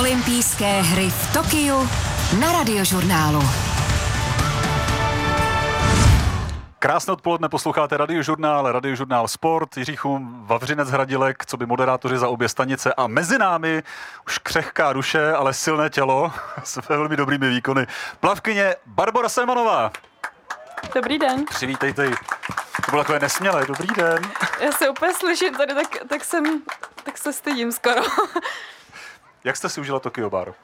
Olympijské hry v Tokiu na radiožurnálu. Krásné odpoledne, posloucháte radiožurnál, radiožurnál Sport, Jiří Chum, Vavřinec Hradilek, co by moderátoři za obě stanice a mezi námi už křehká duše, ale silné tělo s velmi dobrými výkony. Plavkyně Barbara Semanová. Dobrý den. Přivítejte. To bylo takové nesmělé. Dobrý den. Já se úplně slyším tady, tak, tak jsem, tak se stydím skoro. Jak jste si užila Tokyo Bar?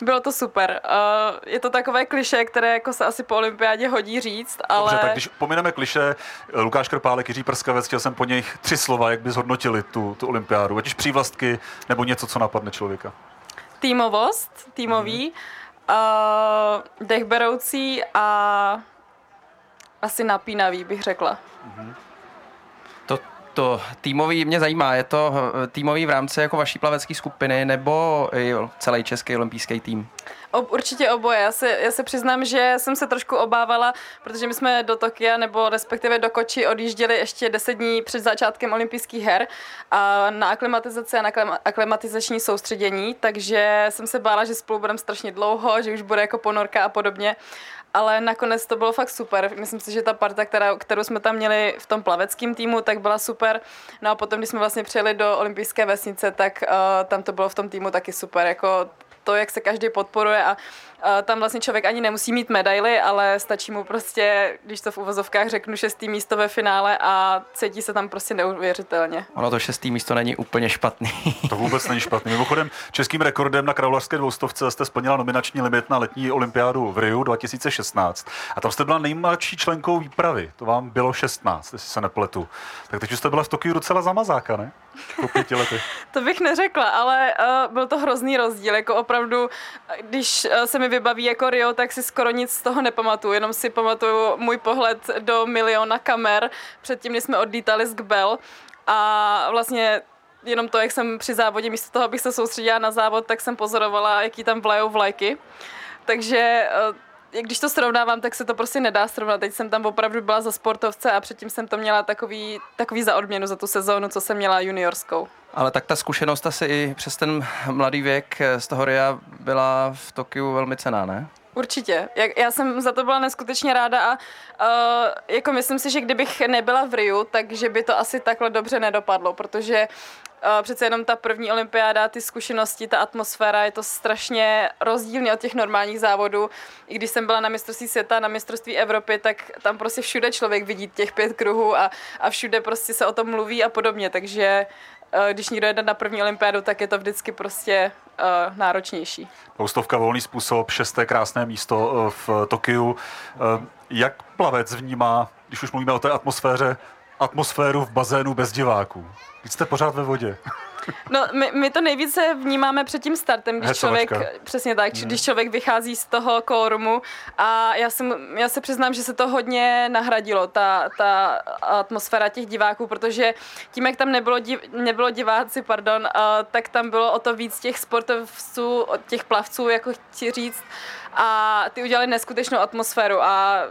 Bylo to super. Uh, je to takové kliše, které jako se asi po olympiádě hodí říct, ale... Dobře, tak když pomineme kliše, Lukáš Krpálek, Jiří Prskavec, chtěl jsem po něch tři slova, jak by zhodnotili tu, tu olympiádu, ať už přívlastky nebo něco, co napadne člověka. Týmovost, týmový, mm-hmm. uh, dechberoucí a asi napínavý, bych řekla. Mm-hmm. To, týmový mě zajímá, je to eh, týmový v rámci jako vaší plavecké skupiny nebo celý český olympijský tým? O, určitě oboje. Já se, já se přiznám, že jsem se trošku obávala, protože my jsme do Tokia nebo respektive do Koči odjížděli ještě 10 dní před začátkem olympijských her a na aklimatizaci a na aklimatizační soustředění, takže jsem se bála, že spolu budeme strašně dlouho, že už bude jako ponorka a podobně ale nakonec to bylo fakt super. Myslím si, že ta parta, která, kterou jsme tam měli v tom plaveckém týmu, tak byla super. No a potom, když jsme vlastně přijeli do olympijské vesnice, tak uh, tam to bylo v tom týmu taky super. Jako to, jak se každý podporuje a tam vlastně člověk ani nemusí mít medaily, ale stačí mu prostě, když to v uvozovkách řeknu, šestý místo ve finále a cítí se tam prostě neuvěřitelně. Ono to šestý místo není úplně špatný. To vůbec není špatný. Mimochodem, českým rekordem na královské dvoustovce jste splnila nominační limit na letní olympiádu v Riu 2016. A tam jste byla nejmladší členkou výpravy. To vám bylo 16, jestli se nepletu. Tak teď už jste byla v Tokiu docela zamazáka, ne? Po pěti lety. to bych neřekla, ale uh, byl to hrozný rozdíl. Jako opravdu, když uh, se mi vybaví jako Rio, tak si skoro nic z toho nepamatuju, jenom si pamatuju můj pohled do miliona kamer předtím, když jsme odlítali z Gbel a vlastně jenom to, jak jsem při závodě, místo toho, abych se soustředila na závod, tak jsem pozorovala, jaký tam vlajou vlajky. Takže eh, když to srovnávám, tak se to prostě nedá srovnat. Teď jsem tam opravdu byla za sportovce a předtím jsem to měla takový, takový za odměnu za tu sezónu, co jsem měla juniorskou. Ale tak ta zkušenost asi i přes ten mladý věk z toho RIA byla v Tokiu velmi cená, ne? Určitě. Já jsem za to byla neskutečně ráda a uh, jako myslím si, že kdybych nebyla v Riu, takže by to asi takhle dobře nedopadlo, protože uh, přece jenom ta první olympiáda, ty zkušenosti, ta atmosféra, je to strašně rozdílně od těch normálních závodů. I když jsem byla na mistrovství světa, na mistrovství Evropy, tak tam prostě všude člověk vidí těch pět kruhů a, a všude prostě se o tom mluví a podobně, takže když někdo jede na první olympiádu, tak je to vždycky prostě uh, náročnější. Poustovka volný způsob, šesté krásné místo uh, v Tokiu. Jak plavec vnímá, když už mluvíme o té atmosféře, atmosféru v bazénu bez diváků? Když jste pořád ve vodě. No, my, my to nejvíce vnímáme před tím startem, když člověk, přesně tak, hmm. když člověk vychází z toho kórumu a já, jsem, já se přiznám, že se to hodně nahradilo, ta, ta atmosféra těch diváků, protože tím, jak tam nebylo, div, nebylo diváci, pardon, uh, tak tam bylo o to víc těch sportovců, těch plavců, jako chci říct, a ty udělali neskutečnou atmosféru a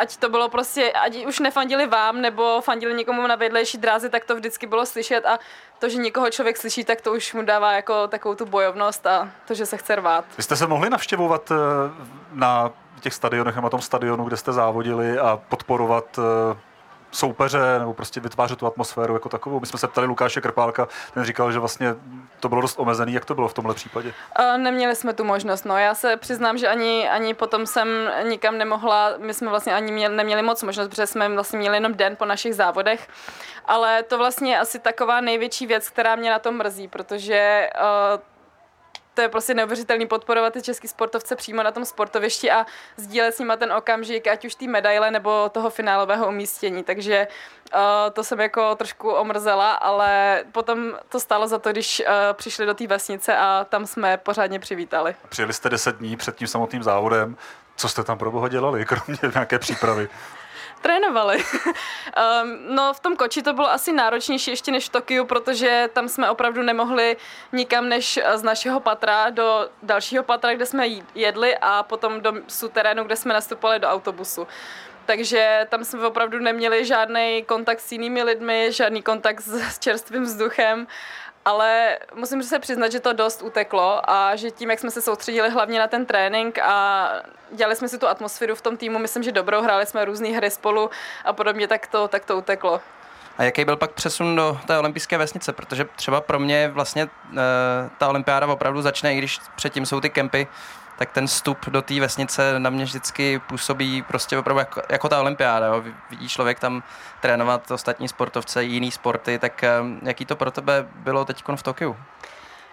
ať to bylo prostě, ať už nefandili vám nebo fandili někomu na vedlejší dráze, tak to vždycky bylo slyšet a to, že někoho člověk slyší, tak to už mu dává jako takovou tu bojovnost a to, že se chce rvát. Vy jste se mohli navštěvovat eh, na těch stadionech, na tom stadionu, kde jste závodili a podporovat eh, soupeře nebo prostě vytvářet tu atmosféru jako takovou. My jsme se ptali Lukáše Krpálka, ten říkal, že vlastně to bylo dost omezený. Jak to bylo v tomhle případě? Neměli jsme tu možnost. No. Já se přiznám, že ani, ani potom jsem nikam nemohla, my jsme vlastně ani měli, neměli moc možnost, protože jsme vlastně měli jenom den po našich závodech. Ale to vlastně asi taková největší věc, která mě na tom mrzí, protože uh, to je prostě neuvěřitelný podporovat ty český sportovce přímo na tom sportovišti a sdílet s nima ten okamžik, ať už té medaile nebo toho finálového umístění. Takže uh, to jsem jako trošku omrzela, ale potom to stálo za to, když uh, přišli do té vesnice a tam jsme pořádně přivítali. Přijeli jste deset dní před tím samotným závodem. Co jste tam pro boha dělali, kromě nějaké přípravy? Trénovali. um, no v tom koči to bylo asi náročnější ještě než v Tokiu, protože tam jsme opravdu nemohli nikam než eh, z našeho patra do dalšího patra, kde jsme jedli a potom do suterénu, kde jsme nastupovali do autobusu. Takže tam jsme opravdu neměli žádný kontakt s jinými lidmi, žádný kontakt s čerstvým vzduchem ale musím se přiznat, že to dost uteklo a že tím, jak jsme se soustředili hlavně na ten trénink a dělali jsme si tu atmosféru v tom týmu, myslím, že dobrou, hráli jsme různé hry spolu a podobně, tak to, tak to uteklo. A jaký byl pak přesun do té olympijské vesnice? Protože třeba pro mě vlastně e, ta olympiáda opravdu začne, i když předtím jsou ty kempy, tak ten vstup do té vesnice na mě vždycky působí prostě opravdu jako, jako ta olympiáda. Jo. Vidí člověk tam trénovat ostatní sportovce, jiný sporty, tak e, jaký to pro tebe bylo teď v Tokiu?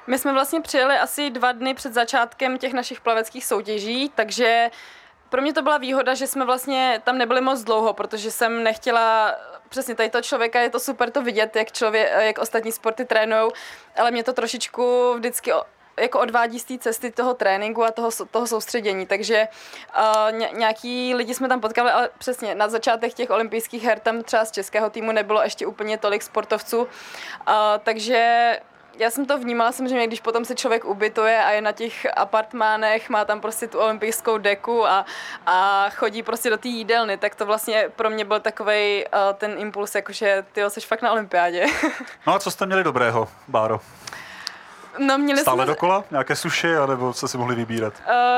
My jsme vlastně přijeli asi dva dny před začátkem těch našich plaveckých soutěží, takže pro mě to byla výhoda, že jsme vlastně tam nebyli moc dlouho, protože jsem nechtěla přesně tady to člověka, je to super to vidět, jak, člověk, jak ostatní sporty trénují, ale mě to trošičku vždycky jako odvádí z té cesty toho tréninku a toho, toho soustředění. Takže uh, nějaký lidi jsme tam potkali, ale přesně na začátek těch olympijských her tam třeba z českého týmu nebylo ještě úplně tolik sportovců. Uh, takže já jsem to vnímala samozřejmě, když potom se člověk ubytuje a je na těch apartmánech, má tam prostě tu olympijskou deku a, a chodí prostě do té jídelny, tak to vlastně pro mě byl takový uh, ten impuls, jakože ty jsi fakt na olympiádě. no a co jste měli dobrého, Báro? No, měli Stále jsme... dokola? Nějaké suši, anebo co si mohli vybírat?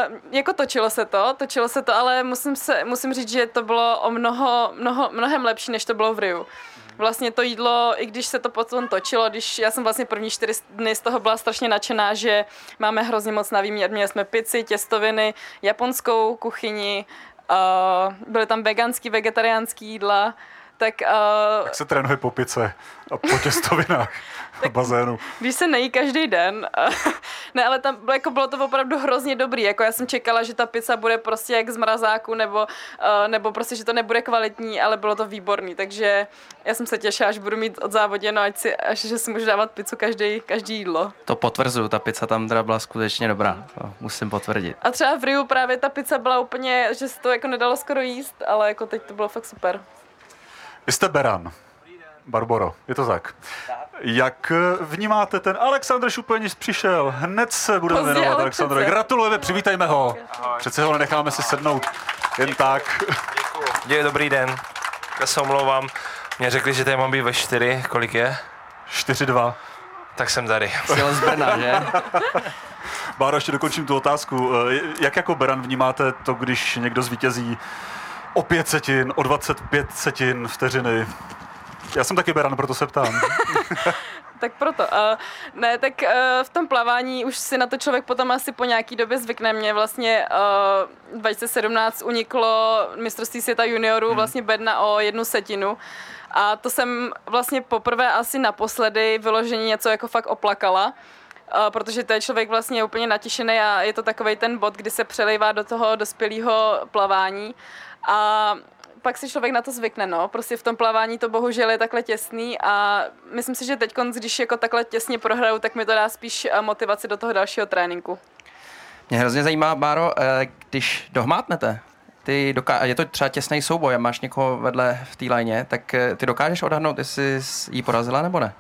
Uh, jako točilo se to, točilo se to, ale musím, se, musím říct, že to bylo o mnoho, mnoho, mnohem lepší, než to bylo v Riu vlastně to jídlo, i když se to potom točilo, když já jsem vlastně první čtyři dny z toho byla strašně nadšená, že máme hrozně moc na výměr. Měli jsme pici, těstoviny, japonskou kuchyni, uh, byly tam veganský, vegetariánský jídla, tak... Uh, Jak se trénuje po pice a po těstovinách v bazénu? Když se nejí každý den. ne, ale tam jako bylo to opravdu hrozně dobrý. Jako já jsem čekala, že ta pizza bude prostě jak z mrazáku, nebo, uh, nebo prostě, že to nebude kvalitní, ale bylo to výborný. Takže já jsem se těšila, až budu mít od závoděno, ať si, až že si můžu dávat pizzu každý, každý jídlo. To potvrzuju, ta pizza tam teda byla skutečně dobrá. To musím potvrdit. A třeba v Riu právě ta pizza byla úplně, že se to jako nedalo skoro jíst, ale jako teď to bylo fakt super. Vy jste Beran. Barboro, je to tak. Jak vnímáte ten Aleksandr Šupeniš přišel, hned se budeme Pozdě, věnovat ale Aleksandrovi. Gratulujeme, přivítajme ho. Přece ho nenecháme si sednout jen tak. Děkuji, dobrý den. Já se omlouvám. Mě řekli, že tady mám být ve čtyři. Kolik je? 4-2. Tak jsem tady. Jsi z Brna, že? Báro, ještě dokončím tu otázku. Eh, Jak jako Beran vnímáte to, když někdo zvítězí o pět setin, o 25 setin vteřiny? Já jsem taky Beran, proto se ptám. Tak proto. Uh, ne, tak uh, v tom plavání už si na to člověk potom asi po nějaký době zvykne. Mě vlastně uh, 2017 uniklo mistrovství světa juniorů hmm. vlastně bedna o jednu setinu. A to jsem vlastně poprvé asi naposledy vyloženě něco jako fakt oplakala. Uh, protože to je člověk vlastně úplně natěšený a je to takový ten bod, kdy se přelejvá do toho dospělého plavání. A pak si člověk na to zvykne, no. Prostě v tom plavání to bohužel je takhle těsný a myslím si, že teď, když jako takhle těsně prohraju, tak mi to dá spíš eh, motivaci do toho dalšího tréninku. Mě hrozně zajímá, Báro, eh, když dohmátnete, ty doká- je to třeba těsný souboj a máš někoho vedle v té lajně, tak eh, ty dokážeš odhadnout, jestli jsi jí porazila nebo ne?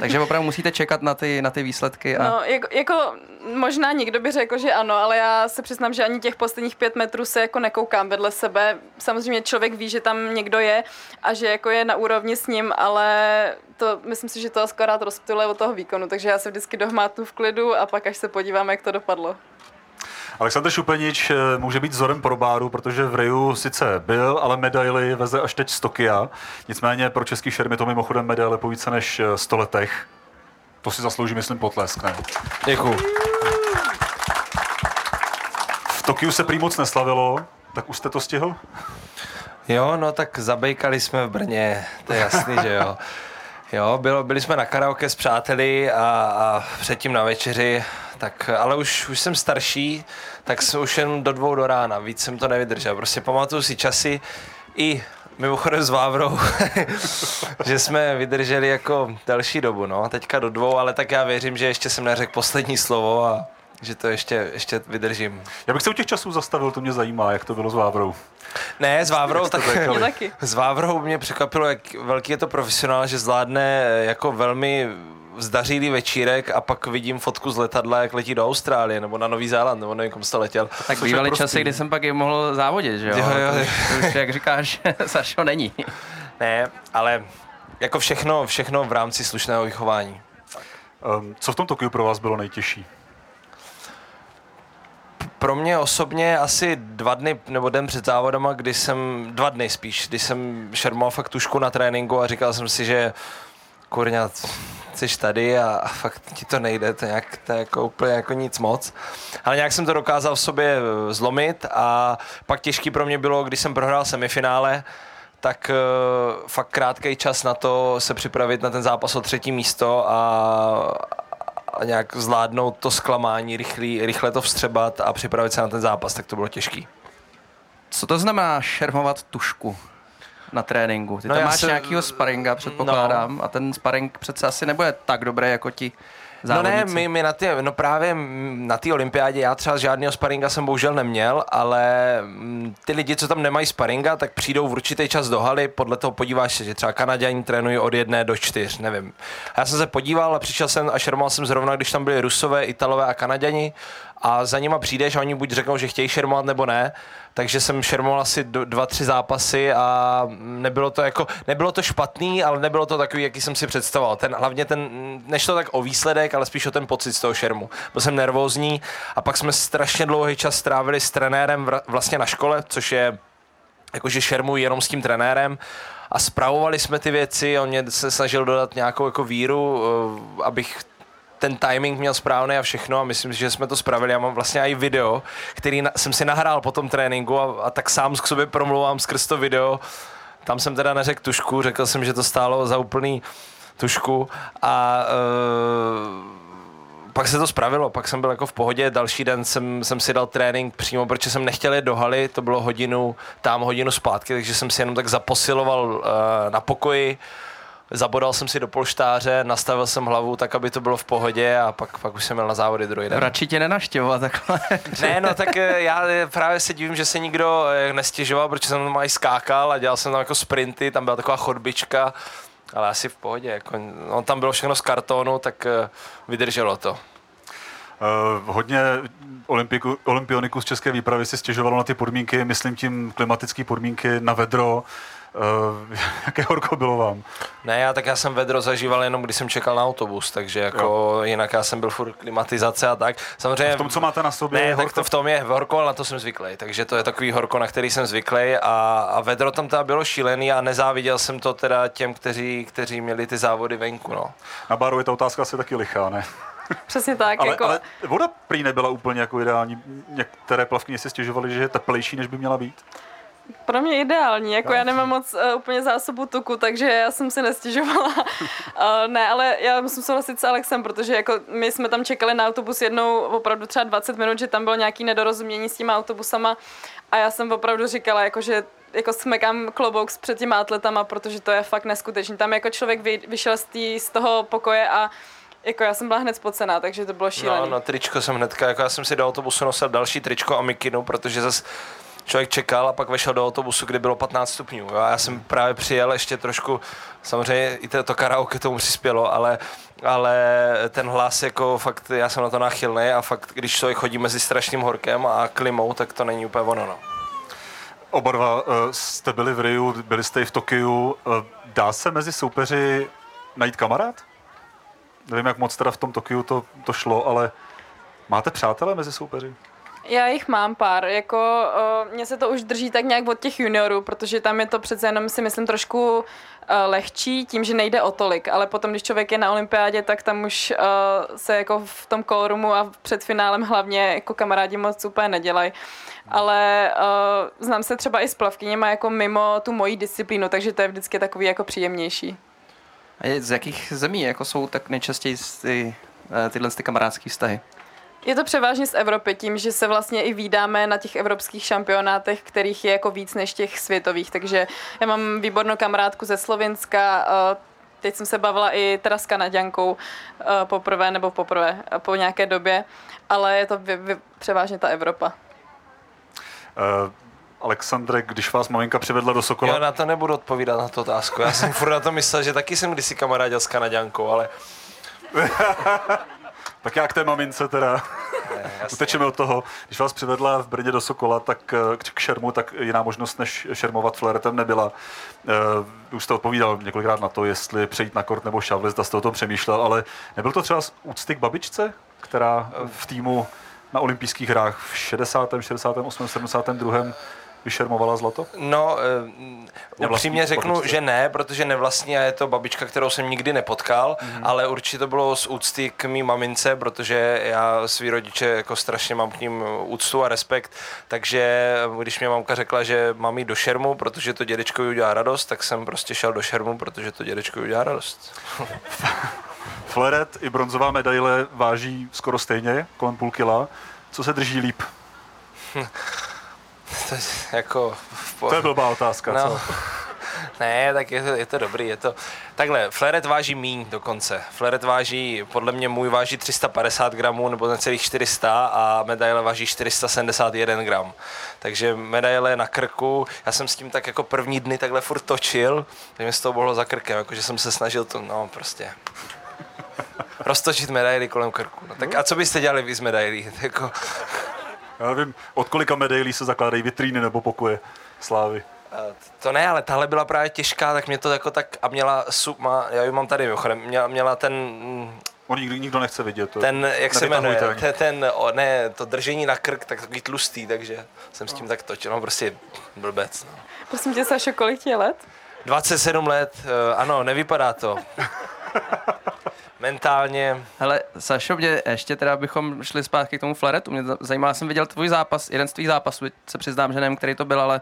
Takže opravdu musíte čekat na ty, na ty výsledky. A... No, jako, jako, možná někdo by řekl, že ano, ale já se přiznám, že ani těch posledních pět metrů se jako nekoukám vedle sebe. Samozřejmě člověk ví, že tam někdo je a že jako je na úrovni s ním, ale to, myslím si, že to akorát rozptyluje od toho výkonu, takže já se vždycky dohmátnu v klidu a pak až se podívám, jak to dopadlo. Aleksandr Šupenič eh, může být vzorem pro Báru, protože v Riu sice byl, ale medaily veze až teď z Tokia. Nicméně pro český šerm je to mimochodem medaile po více než eh, 100 letech. To si zaslouží, myslím, potlesk, ne? Děkuji. V Tokiu se prý moc neslavilo, tak už jste to stihl? Jo, no tak zabejkali jsme v Brně, to je jasný, že jo. Jo, bylo, byli jsme na karaoke s přáteli a, a předtím na večeři, tak, ale už, už jsem starší, tak jsem už jen do dvou do rána, víc jsem to nevydržel. Prostě pamatuju si časy i mimochodem s Vávrou, že jsme vydrželi jako delší dobu, no, teďka do dvou, ale tak já věřím, že ještě jsem neřekl poslední slovo a že to ještě, ještě vydržím. Já bych se u těch časů zastavil, to mě zajímá, jak to bylo s Vávrou. Ne, s Vávrou, tak taky. s Vávrou mě překvapilo, jak velký je to profesionál, že zvládne jako velmi zdařilý večírek a pak vidím fotku z letadla, jak letí do Austrálie nebo na Nový Zéland, nebo nevím, kam jste letěl. tak je bývaly prostý. časy, kdy jsem pak i mohl závodit, že jo? Jo, jo, To už, to už, jak říkáš, Sašo, není. Ne, ale jako všechno, všechno v rámci slušného vychování. Um, co v tom Tokiu pro vás bylo nejtěžší? Pro mě osobně asi dva dny nebo den před závodama, kdy jsem, dva dny spíš, kdy jsem šermoval fakt tušku na tréninku a říkal jsem si, že kurňa, jsi tady a, a fakt ti to nejde, to, nějak, to je jako úplně jako nic moc. Ale nějak jsem to dokázal v sobě eh, zlomit a pak těžký pro mě bylo, když jsem prohrál semifinále, tak uh, fakt krátký čas na to se připravit na ten zápas o třetí místo a, a nějak zvládnout to zklamání, rychlý, rychle to vstřebat a připravit se na ten zápas, tak to bylo těžký. Co to znamená šermovat tušku na tréninku? Ty No tam máš jsem- nějakýho sparinga, předpokládám, a ten sparing přece asi nebude tak dobrý jako ti No závodníci. ne, my, my na ty, no právě na té olympiádě já třeba žádného sparinga jsem bohužel neměl, ale mm, ty lidi, co tam nemají sparinga, tak přijdou v určitý čas do haly, podle toho podíváš se, že třeba Kanaděni trénují od jedné do čtyř, nevím. A já jsem se podíval a přišel jsem a šermoval jsem zrovna, když tam byli Rusové, Italové a Kanaděni a za nima přijdeš a oni buď řeknou, že chtějí šermovat nebo ne, takže jsem šermoval asi dva, tři zápasy a nebylo to jako, nebylo to špatný, ale nebylo to takový, jaký jsem si představoval. Ten, hlavně ten, nešlo tak o výsledek, ale spíš o ten pocit z toho šermu. Byl jsem nervózní a pak jsme strašně dlouhý čas strávili s trenérem vlastně na škole, což je jakože šermuji jenom s tím trenérem a spravovali jsme ty věci, on mě se snažil dodat nějakou jako víru, eh, abych ten timing měl správný a všechno a myslím že jsme to spravili. Já mám vlastně i video, který na, jsem si nahrál po tom tréninku a, a tak sám k sobě promluvám skrz to video. Tam jsem teda neřekl tušku, řekl jsem, že to stálo za úplný tušku a uh, pak se to spravilo, pak jsem byl jako v pohodě, další den jsem, jsem si dal trénink přímo, protože jsem nechtěl jít do haly, to bylo hodinu, tam hodinu zpátky, takže jsem si jenom tak zaposiloval uh, na pokoji, zabodal jsem si do polštáře, nastavil jsem hlavu tak, aby to bylo v pohodě a pak, pak už jsem měl na závody druhý den. Radši tě nenaštěvovat takhle. Ne, no tak eh, já eh, právě se divím, že se nikdo eh, nestěžoval, protože jsem tam i skákal a dělal jsem tam jako sprinty, tam byla taková chodbička, ale asi v pohodě, jako, no, tam bylo všechno z kartonu, tak vydrželo to. Uh, hodně olympiku, olympioniků z české výpravy si stěžovalo na ty podmínky, myslím tím klimatické podmínky na vedro. Uh, jaké horko bylo vám? Ne, já tak já jsem vedro zažíval jenom, když jsem čekal na autobus, takže jako jo. jinak já jsem byl furt klimatizace a tak. Samozřejmě V tom, co máte na sobě, je Ne, tak horko? to v tom je horko, ale na to jsem zvyklý. Takže to je takový horko, na který jsem zvyklý a, a vedro tam teda bylo šílený a nezáviděl jsem to teda těm, kteří, kteří měli ty závody venku. No. Na baru je ta otázka asi taky lichá, ne? Přesně tak. Ale, jako, ale voda prý nebyla úplně jako ideální. Některé plavkyně si stěžovaly, že je teplejší, než by měla být. Pro mě ideální, jako já nemám moc uh, úplně zásobu tuku, takže já jsem si nestěžovala. uh, ne, ale já musím souhlasit s Alexem, protože jako my jsme tam čekali na autobus jednou opravdu třeba 20 minut, že tam bylo nějaký nedorozumění s těma autobusama a já jsem opravdu říkala, jako, že jako smekám klobouk s před těma atletama, protože to je fakt neskutečný. Tam jako člověk vy, vyšel z, tý, z toho pokoje a jako já jsem byla hned spocená, takže to bylo šílený. No, no, tričko jsem hnedka, jako já jsem si do autobusu nosil další tričko a mikinu, protože zase člověk čekal a pak vešel do autobusu, kde bylo 15 stupňů. Jo? A já jsem právě přijel ještě trošku, samozřejmě i to, karaoke tomu přispělo, ale, ale ten hlas jako fakt, já jsem na to náchylný a fakt, když člověk chodí mezi strašným horkem a klimou, tak to není úplně ono. No. Oba dva uh, jste byli v Riu, byli jste i v Tokiu. Uh, dá se mezi soupeři najít kamarád? Nevím, jak moc teda v tom Tokiu to, to šlo, ale máte přátelé mezi soupeři? Já jich mám pár, jako uh, mně se to už drží tak nějak od těch juniorů, protože tam je to přece jenom si myslím trošku uh, lehčí tím, že nejde o tolik, ale potom, když člověk je na olympiádě, tak tam už uh, se jako v tom kolorumu a před finálem hlavně jako kamarádi moc úplně nedělají. Ale uh, znám se třeba i s plavkyněma jako mimo tu moji disciplínu, takže to je vždycky takový jako příjemnější. A z jakých zemí jako jsou tak nejčastěji ty, eh, tyhle ty kamarádské vztahy? Je to převážně z Evropy tím, že se vlastně i vídáme na těch evropských šampionátech, kterých je jako víc než těch světových. Takže já mám výbornou kamarádku ze Slovenska, eh, teď jsem se bavila i teda s Kanaďankou eh, poprvé nebo poprvé eh, po nějaké době, ale je to vy, vy, převážně ta Evropa. Uh, Alexandre, když vás maminka přivedla do Sokola, Já na to nebudu odpovídat na tu otázku. Já jsem furt na to myslel, že taky jsem kdysi kamarádil s Kanaďankou, ale tak já k té mamince teda. Ne. Utečeme od toho, když vás přivedla v Brně do Sokola, tak eh, k šermu, tak jiná možnost, než šermovat flaretem nebyla. Uh, už jste odpovídal několikrát na to, jestli přejít na kort nebo šavli, zda jste o tom přemýšlel, ale nebyl to třeba úcty k babičce, která v týmu na olympijských hrách v 60., 68., 72. vyšermovala zlato? No, uh, upřímně řeknu, babičce. že ne, protože nevlastní a je to babička, kterou jsem nikdy nepotkal, mm-hmm. ale určitě to bylo z úcty k mý mamince, protože já svý rodiče jako strašně mám k ním úctu a respekt, takže když mě mamka řekla, že mám jít do šermu, protože to dědečkovi udělá radost, tak jsem prostě šel do šermu, protože to dědečkovi udělá radost. Fleret i bronzová medaile váží skoro stejně, kolem půl kila. Co se drží líp? To je jako... po- To je blbá otázka, No. co? Ne, tak je to, je to dobrý, je to... Takhle, fleret váží míň dokonce. Fleret váží, podle mě můj váží 350 gramů nebo necelých 400 a medaile váží 471 gram. Takže medaile na krku, já jsem s tím tak jako první dny takhle furt točil, tak mě z toho bylo za krkem, jakože jsem se snažil to, no prostě... Roztočit medaily kolem krku. No, tak a co byste dělali vy z medailí? Jako, Já nevím, od kolika medailí se zakládají vitríny nebo pokoje slávy. Eh, To ne, ale tahle byla právě těžká, tak mě to jako tak a měla, má, já ji mám tady mimochodem, měla, měla ten, mm, On nikdo, nikdo nechce vidět. To ten, jak se jmenuje, ten, ten, o, ne, to držení na krk, tak takový tlustý, takže jsem s tím tak točil, no prostě blbec. No. Prosím tě, Sašo, kolik ti je let? 27 let, eh, ano, nevypadá to. Mentálně, Hele, Sašo, mě ještě teda bychom šli zpátky k tomu flaretu. Mě za- zajímalo, já jsem viděl tvůj zápas, jeden z tvých zápasů, se přiznám, že nevím, který to byl, ale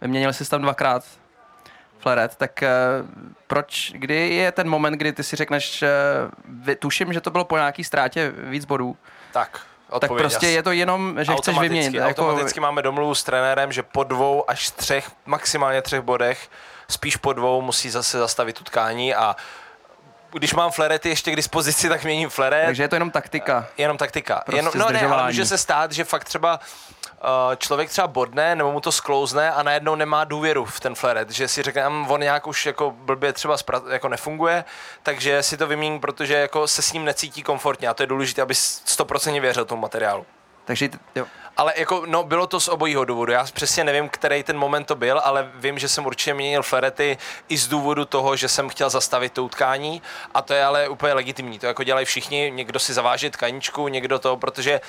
vyměnil jsi tam dvakrát flaret, tak eh, proč, kdy je ten moment, kdy ty si řekneš, eh, tuším, že to bylo po nějaký ztrátě víc bodů, tak, tak prostě jasně. je to jenom, že chceš Automaticky, vyměnit. Jako, Automaticky máme domluvu s trenérem, že po dvou až třech, maximálně třech bodech, spíš po dvou musí zase zastavit utkání a když mám flerety ještě k dispozici, tak měním fleret. takže je to jenom taktika. Jenom taktika. Prostě jenom, no ne, ale zdržování. může se stát, že fakt třeba uh, člověk třeba bodne, nebo mu to sklouzne a najednou nemá důvěru v ten fleret, že si řekne, "Hm, on nějak už jako blbě třeba spra- jako nefunguje, takže si to vymění, protože jako se s ním necítí komfortně a to je důležité, aby 100% věřil tomu materiálu. Takže jo. Ale jako, no, bylo to z obojího důvodu. Já přesně nevím, který ten moment to byl, ale vím, že jsem určitě měnil flerety i z důvodu toho, že jsem chtěl zastavit to utkání a to je ale úplně legitimní. To jako dělají všichni, někdo si zaváže tkaničku, někdo to, protože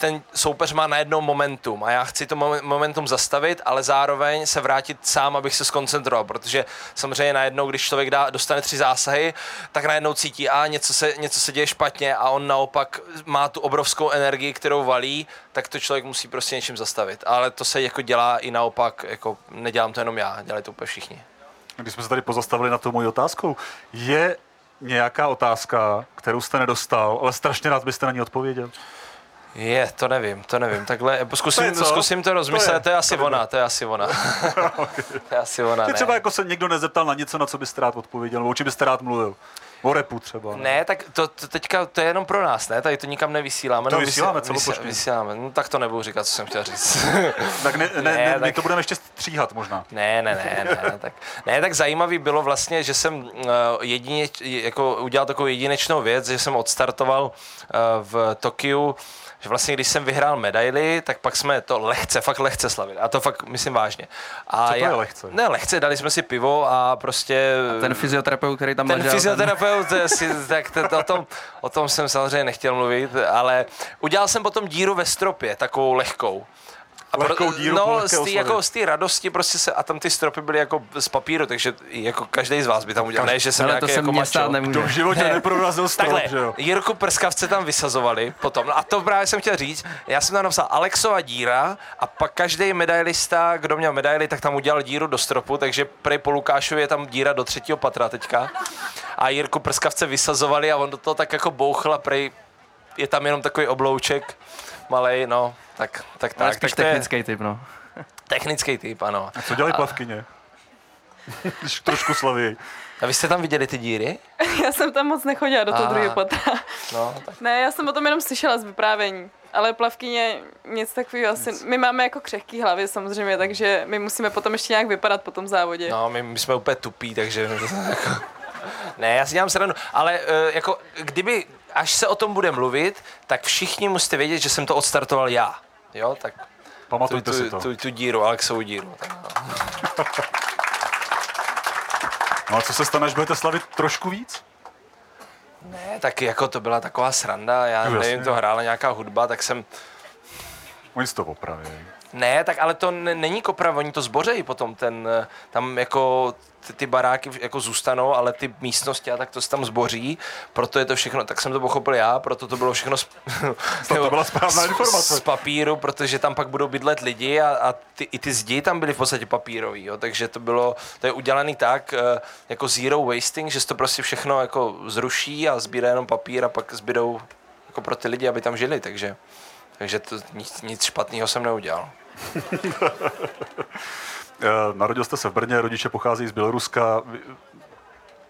ten soupeř má najednou momentum a já chci to momen- momentum zastavit, ale zároveň se vrátit sám, abych se skoncentroval, protože samozřejmě najednou, když člověk dá, dostane tři zásahy, tak najednou cítí, a něco se, něco se děje špatně a on naopak má tu obrovskou energii, kterou valí, tak to člověk musí prostě něčím zastavit. Ale to se jako dělá i naopak, jako nedělám to jenom já, dělají to úplně všichni. Když jsme se tady pozastavili na to mojí otázkou, je nějaká otázka, kterou jste nedostal, ale strašně rád byste na ní odpověděl? Je, to nevím, to nevím. Takhle, To zkusím, co? zkusím to To rozmyslet, je, to je asi to ona, to je asi ona. to je asi ona, ne. třeba jako se někdo nezeptal na něco, na co byste rád odpověděl, nebo o čem byste rád mluvil. O repu třeba. Ne, tak to, to teďka to je jenom pro nás, ne? Tady to nikam nevysíláme. To no, vysíláme vysí- celoplošně. Vysíláme, no tak to nebudu říkat, co jsem chtěl říct. Tak ne, ne, Ne, ne, my tak- to budeme ještě stříhat možná. Ne, ne, ne, ne, tak, ne, tak zajímavý bylo vlastně, že jsem uh, jedině, jako udělal takovou jedinečnou věc, že jsem odstartoval uh, v Tokiu, že vlastně když jsem vyhrál medaily, tak pak jsme to lehce, fakt lehce slavili. A to fakt myslím vážně. A Co to je lehce? Ne, lehce, dali jsme si pivo a prostě... Ten fyzioterapeut, který tam Ten ležel, fyzioterapeut, to si, tak to, o, tom, o tom jsem samozřejmě nechtěl mluvit, ale udělal jsem potom díru ve stropě, takovou lehkou. A Lehkou díru no, z té jako, z radosti prostě se, a tam ty stropy byly jako z papíru, takže jako každý z vás by tam udělal, ne, že jsem nějaký to jako mačo. To v životě Ne. neprorazil strop, Takhle, že jo? Jirku Prskavce tam vysazovali potom. No a to právě jsem chtěl říct. Já jsem tam napsal Alexova díra a pak každý medailista, kdo měl medaily, tak tam udělal díru do stropu, takže prej po Lukášovi je tam díra do třetího patra teďka. A Jirku Prskavce vysazovali a on do toho tak jako bouchl a prej je tam jenom takový oblouček malej, no, tak, tak, tak. spíš tak to je technický typ, no. technický typ, ano. Co dělají plavkyně? Když trošku slaví. A vy jste tam viděli ty díry? Já jsem tam moc nechodila do toho druhého patra. No, tak Ne, já jsem o tom jenom slyšela z vyprávění. Ale plavkyně nic takového asi... My máme jako křehký hlavy samozřejmě, takže my musíme potom ještě nějak vypadat po tom závodě. No, my, my jsme úplně tupí, takže jako... Ne, já si dělám srandu, ale uh, jako kdyby až se o tom bude mluvit, tak všichni musíte vědět, že jsem to odstartoval já. Jo, tak tu, Pamatujte si tu, to. tu, tu díru, Alexovu díru. No a co se stane, až budete slavit trošku víc? Ne, tak jako to byla taková sranda, já No, nevím, jasně. to hrála nějaká hudba, tak jsem, Oni si to opraví. Ne, tak ale to není kopra, oni to zbořejí potom, ten, eh, tam jako ty, ty baráky jako zůstanou, ale ty místnosti a tak to se tam zboří, proto je to všechno, tak jsem to pochopil já, proto to bylo všechno z, to byla správná z- informace. z papíru, protože tam pak budou bydlet lidi a, a ty, i ty zdi tam byly v podstatě papírový, jo, takže to bylo, to je udělaný tak, eh, jako zero wasting, že se to prostě všechno jako zruší a zbírá jenom papír a pak zbydou jako pro ty lidi, aby tam žili, takže, takže to nic, nic špatného jsem neudělal. Narodil jste se v Brně, rodiče pochází z Běloruska.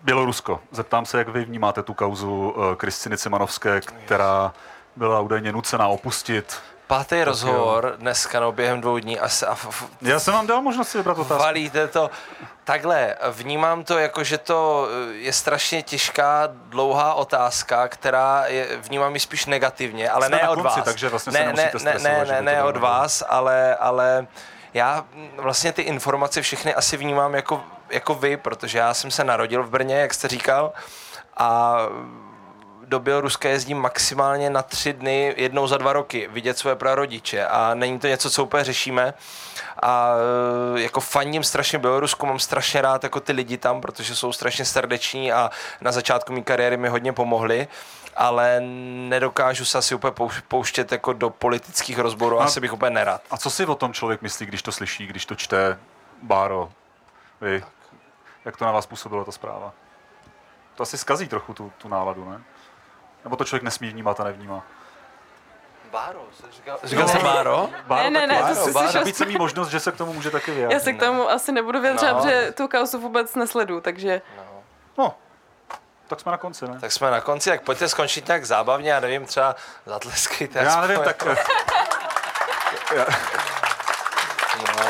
Bělorusko. Zeptám se, jak vy vnímáte tu kauzu eh, Kristiny Cimanovské, která byla údajně nucená opustit. Pátý rozhovor dneska, no během dvou dní a, se, a f, Já jsem vám dal možnost si vybrat otázku. valíte to. Takhle, vnímám to jako, že to eh, je strašně těžká, dlouhá otázka, která je, vnímám ji spíš negativně, ale Jsme ne od konci, vás. takže vlastně se ne, ne, ne, ne, ne, ne od vás, ale, ale já mm, vlastně ty informace všechny asi vnímám jako, jako vy, protože já jsem se narodil v Brně, jak jste říkal, a do Běloruska jezdím maximálně na tři dny, jednou za dva roky, vidět své prarodiče a není to něco, co úplně řešíme a e, jako fandím strašně Bělorusku, mám strašně rád jako ty lidi tam, protože jsou strašně srdeční a na začátku mé kariéry mi hodně pomohli ale nedokážu se asi úplně pouš- pouštět jako do politických rozborů, A- asi bych úplně nerad. A co si o tom člověk myslí, když to slyší, když to čte? Báro, vy, jak to na vás působila ta zpráva? To asi skazí trochu tu, tu náladu, ne? Nebo to člověk nesmí vnímat a nevnímá? Báro, říkal, říkal jsem Báro? Báro, Ne, ne, ne, to jsi Báro, se mý možnost, že se k tomu může taky vyjádřit. Já se k tomu asi nebudu vyjadřovat, No. protože tu kauzu vůbec nesledu, takže No, tak jsme na konci, ne? Tak jsme na konci, tak pojďte skončit nějak zábavně, já nevím, třeba zatleskejte. Já nevím, tak jako- No.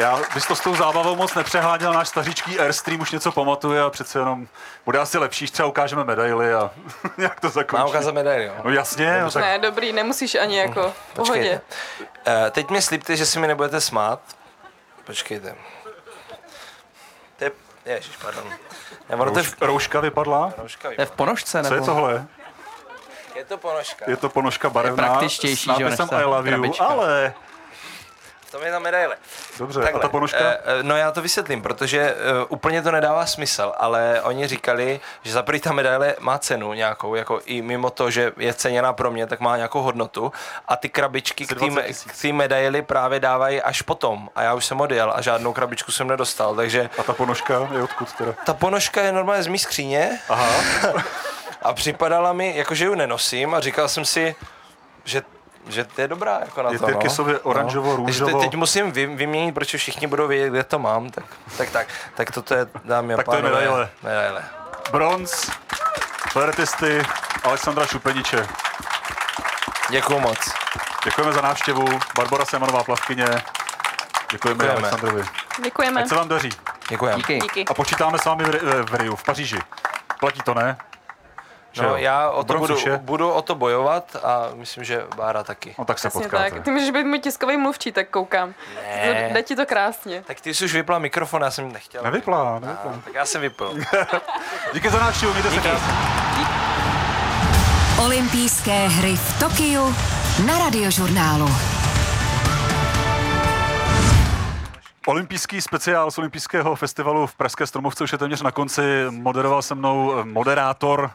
Já bys to s tou zábavou moc nepřeháněl, náš staříčký Airstream už něco pamatuje a přece jenom bude asi lepší, že třeba ukážeme medaily a jak to zakončí. ukázat medaili, jo? No jasně, no, tak ne, dobrý, nemusíš ani jako v pohodě. Uh, teď mi slibte, že si mi nebudete smát. Počkejte. To je... Ježiš, pardon. Ne, ono to je v... rouš, rouška vypadla. Ponožka, To je v ponožce, Co nebo? je tohle? je to ponožka. Je to ponožka barevná praktičtější, s že jo, nápisem I love you, krabička. ale To je ta medaile. dobře, Takhle, a ta ponožka? eh, no já to vysvětlím, protože uh, úplně to nedává smysl, ale oni říkali, že za prvý ta medaile má cenu nějakou, jako i mimo to, že je ceněná pro mě, tak má nějakou hodnotu a ty krabičky k té 20 me- tisíc. k té medaili právě dávají až potom a já už jsem odjel a žádnou krabičku jsem nedostal, takže A ta ponožka je odkud teda? ta ponožka je normálně z mý skříně Aha, a připadala mi, jako že ji nenosím a říkal jsem si, že že to je dobrá jako na Je to, no. tyrkysově oranžovo, Takže růžovo. te, teď musím vy, vyměnit, protože všichni budou vědět, kde to mám, tak, tak, tak, tak toto je, dámy a Tak to je pánové, medaile. medaile. bronz, flertisty Alexandra Šupeniče. Děkuju moc. Děkujeme za návštěvu. Barbara Semanová plavkyně. Děkujeme, Děkujeme. Alexandrovi. Děkujeme. Ať se vám daří. Děkujem. Díky. Díky. A počítáme s vámi v, Ri- v Riu, v Paříži. Platí to, ne? Že No, jo? já o to budu, budu o to bojovat a myslím, že Bára taky. No tak se Přesně potkáte. tak. Ty můžeš být můj tiskový mluvčí, tak koukám. Ne. Jde ti to krásně. Tak ty jsi už vypla mikrofon, já jsem nechtěl. Nevyplá, nevyplá. A, tak já jsem vypl. Díky za návštěvu, mějte se Díky. krásně. Olympijské hry v Tokiu na radiožurnálu. Olympijský speciál z olympijského festivalu v Pražské Stromovce už je téměř na konci. Moderoval se mnou moderátor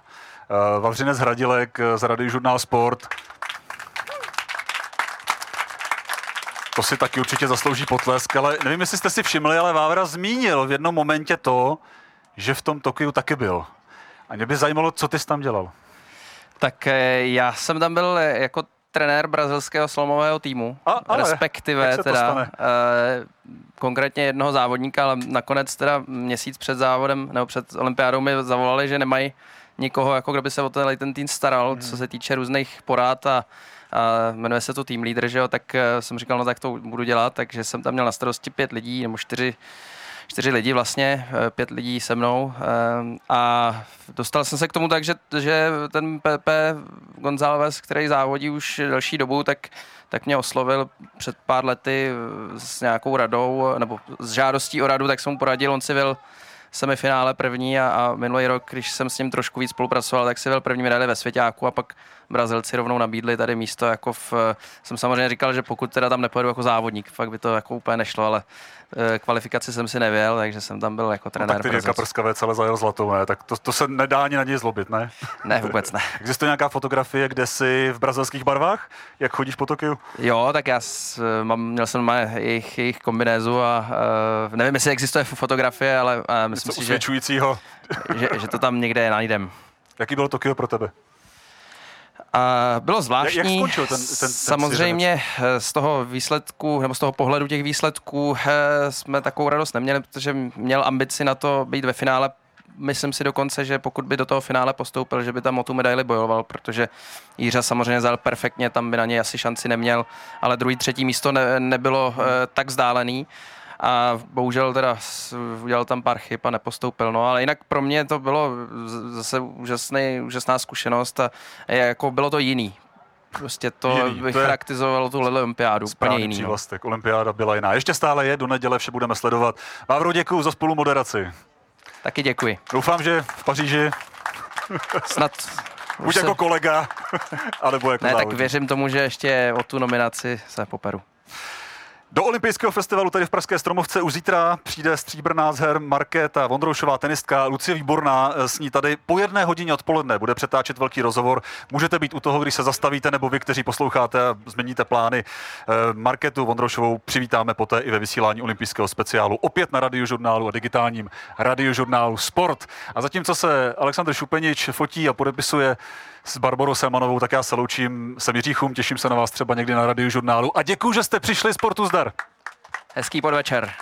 Vavřinec Hradilek eh, z radiožurnál Sport. To si taky určitě zaslouží potlesk, ale nevím, jestli jste si všimli, ale Vávra zmínil v jednom momentě to, že v tom Tokiu taky byl. A mě by zajímalo, co ty jsi tam dělal. Tak eh, já jsem tam byl eh, jako trenér brazilského slomového týmu, A- ale, respektive teda eh, konkrétně jednoho závodníka, ale nakonec teda měsíc před závodem nebo před olympiádou mi zavolali, že nemají nikoho, jako kdo by se o tenhle ten tým staral, Hmm. co se týče různých porád a, a jmenuje se to Team Leader, že jo, tak eh, jsem říkal, no tak to budu dělat, takže jsem tam měl na starosti pět lidí nebo čtyři čtyři lidi vlastně, eh, pět lidí se mnou eh, a dostal jsem se k tomu tak, že, že ten PP González, který závodí už delší dobu, tak tak mě oslovil před pár lety s nějakou radou, nebo s žádostí o radu, tak jsem mu poradil, on si byl semifinále první a, a minulý rok, když jsem s ním trošku víc spolupracoval, tak si byl první medaili ve Svěťáku a pak Brazilci rovnou nabídli tady místo jako v, jsem samozřejmě říkal, že pokud teda tam nepojedu jako závodník, fakt by to jako úplně nešlo, ale kvalifikaci jsem si nevěl, takže jsem tam byl jako no, trenér. No, tak ty Jirka Prskavec ale zajel zlatou, ne? Tak to, to se nedá ani na něj zlobit, ne? Ne, vůbec ne. Existuje nějaká fotografie, kde jsi v brazilských barvách? Jak chodíš po Tokiu? Jo, tak já s, mám, měl jsem má jejich, jejich kombinézu a uh, nevím, jestli existuje fotografie, ale uh, myslím si, že, že, že, to tam někde najdem. Jaký bylo Tokio pro tebe? A bylo zvláštní. Jak skončil ten, ten, ten Samozřejmě eh, z toho výsledku, nebo z toho pohledu těch výsledků eh, jsme takovou radost neměli, protože měl ambici na to být ve finále. Myslím si dokonce, že pokud by do toho finále postoupil, že by tam o tu medaili bojoval, protože Jířa samozřejmě zal perfektně, tam by na něj asi šanci neměl, ale druhý, třetí místo ne, nebylo uh, tak vzdálený a bohužel teda udělal tam pár chyb a nepostoupil. No, ale jinak pro mě to bylo zase úžasný, úžasná zkušenost a jako bylo to jiný. Prostě to jiný. bych to charakterizovalo tu olympiádu úplně jiný. No. Přívlastek. Olympiáda byla jiná. Ještě stále je, do neděle vše budeme sledovat. Vávro, děkuji za spolumoderaci. Taky děkuji. Doufám, že v Paříži snad už se... jako kolega, anebo jako Ne, závodník. tak věřím tomu, že ještě o tu nominaci se poperu. Do olympijského festivalu tady v Pražské Stromovce už zítra přijde stříbrná z her Markéta Vondroušová tenistka Lucie Výborná. S ní tady po jedné hodině odpoledne bude přetáčet velký rozhovor. Můžete být u toho, když se zastavíte, nebo vy, kteří posloucháte a změníte plány. Eh, Marketu Vondroušovou přivítáme poté i ve vysílání olympijského speciálu. Opět na radiožurnálu a digitálním radiožurnálu Sport. A zatímco se Aleksandr Šupenič fotí a podepisuje s Barbarou Semanovou, tak já se loučím, jsem Jiříchům, těším se na vás třeba někdy na radiožurnálu a děkuji, že jste přišli, sportu zdar. Hezký podvečer.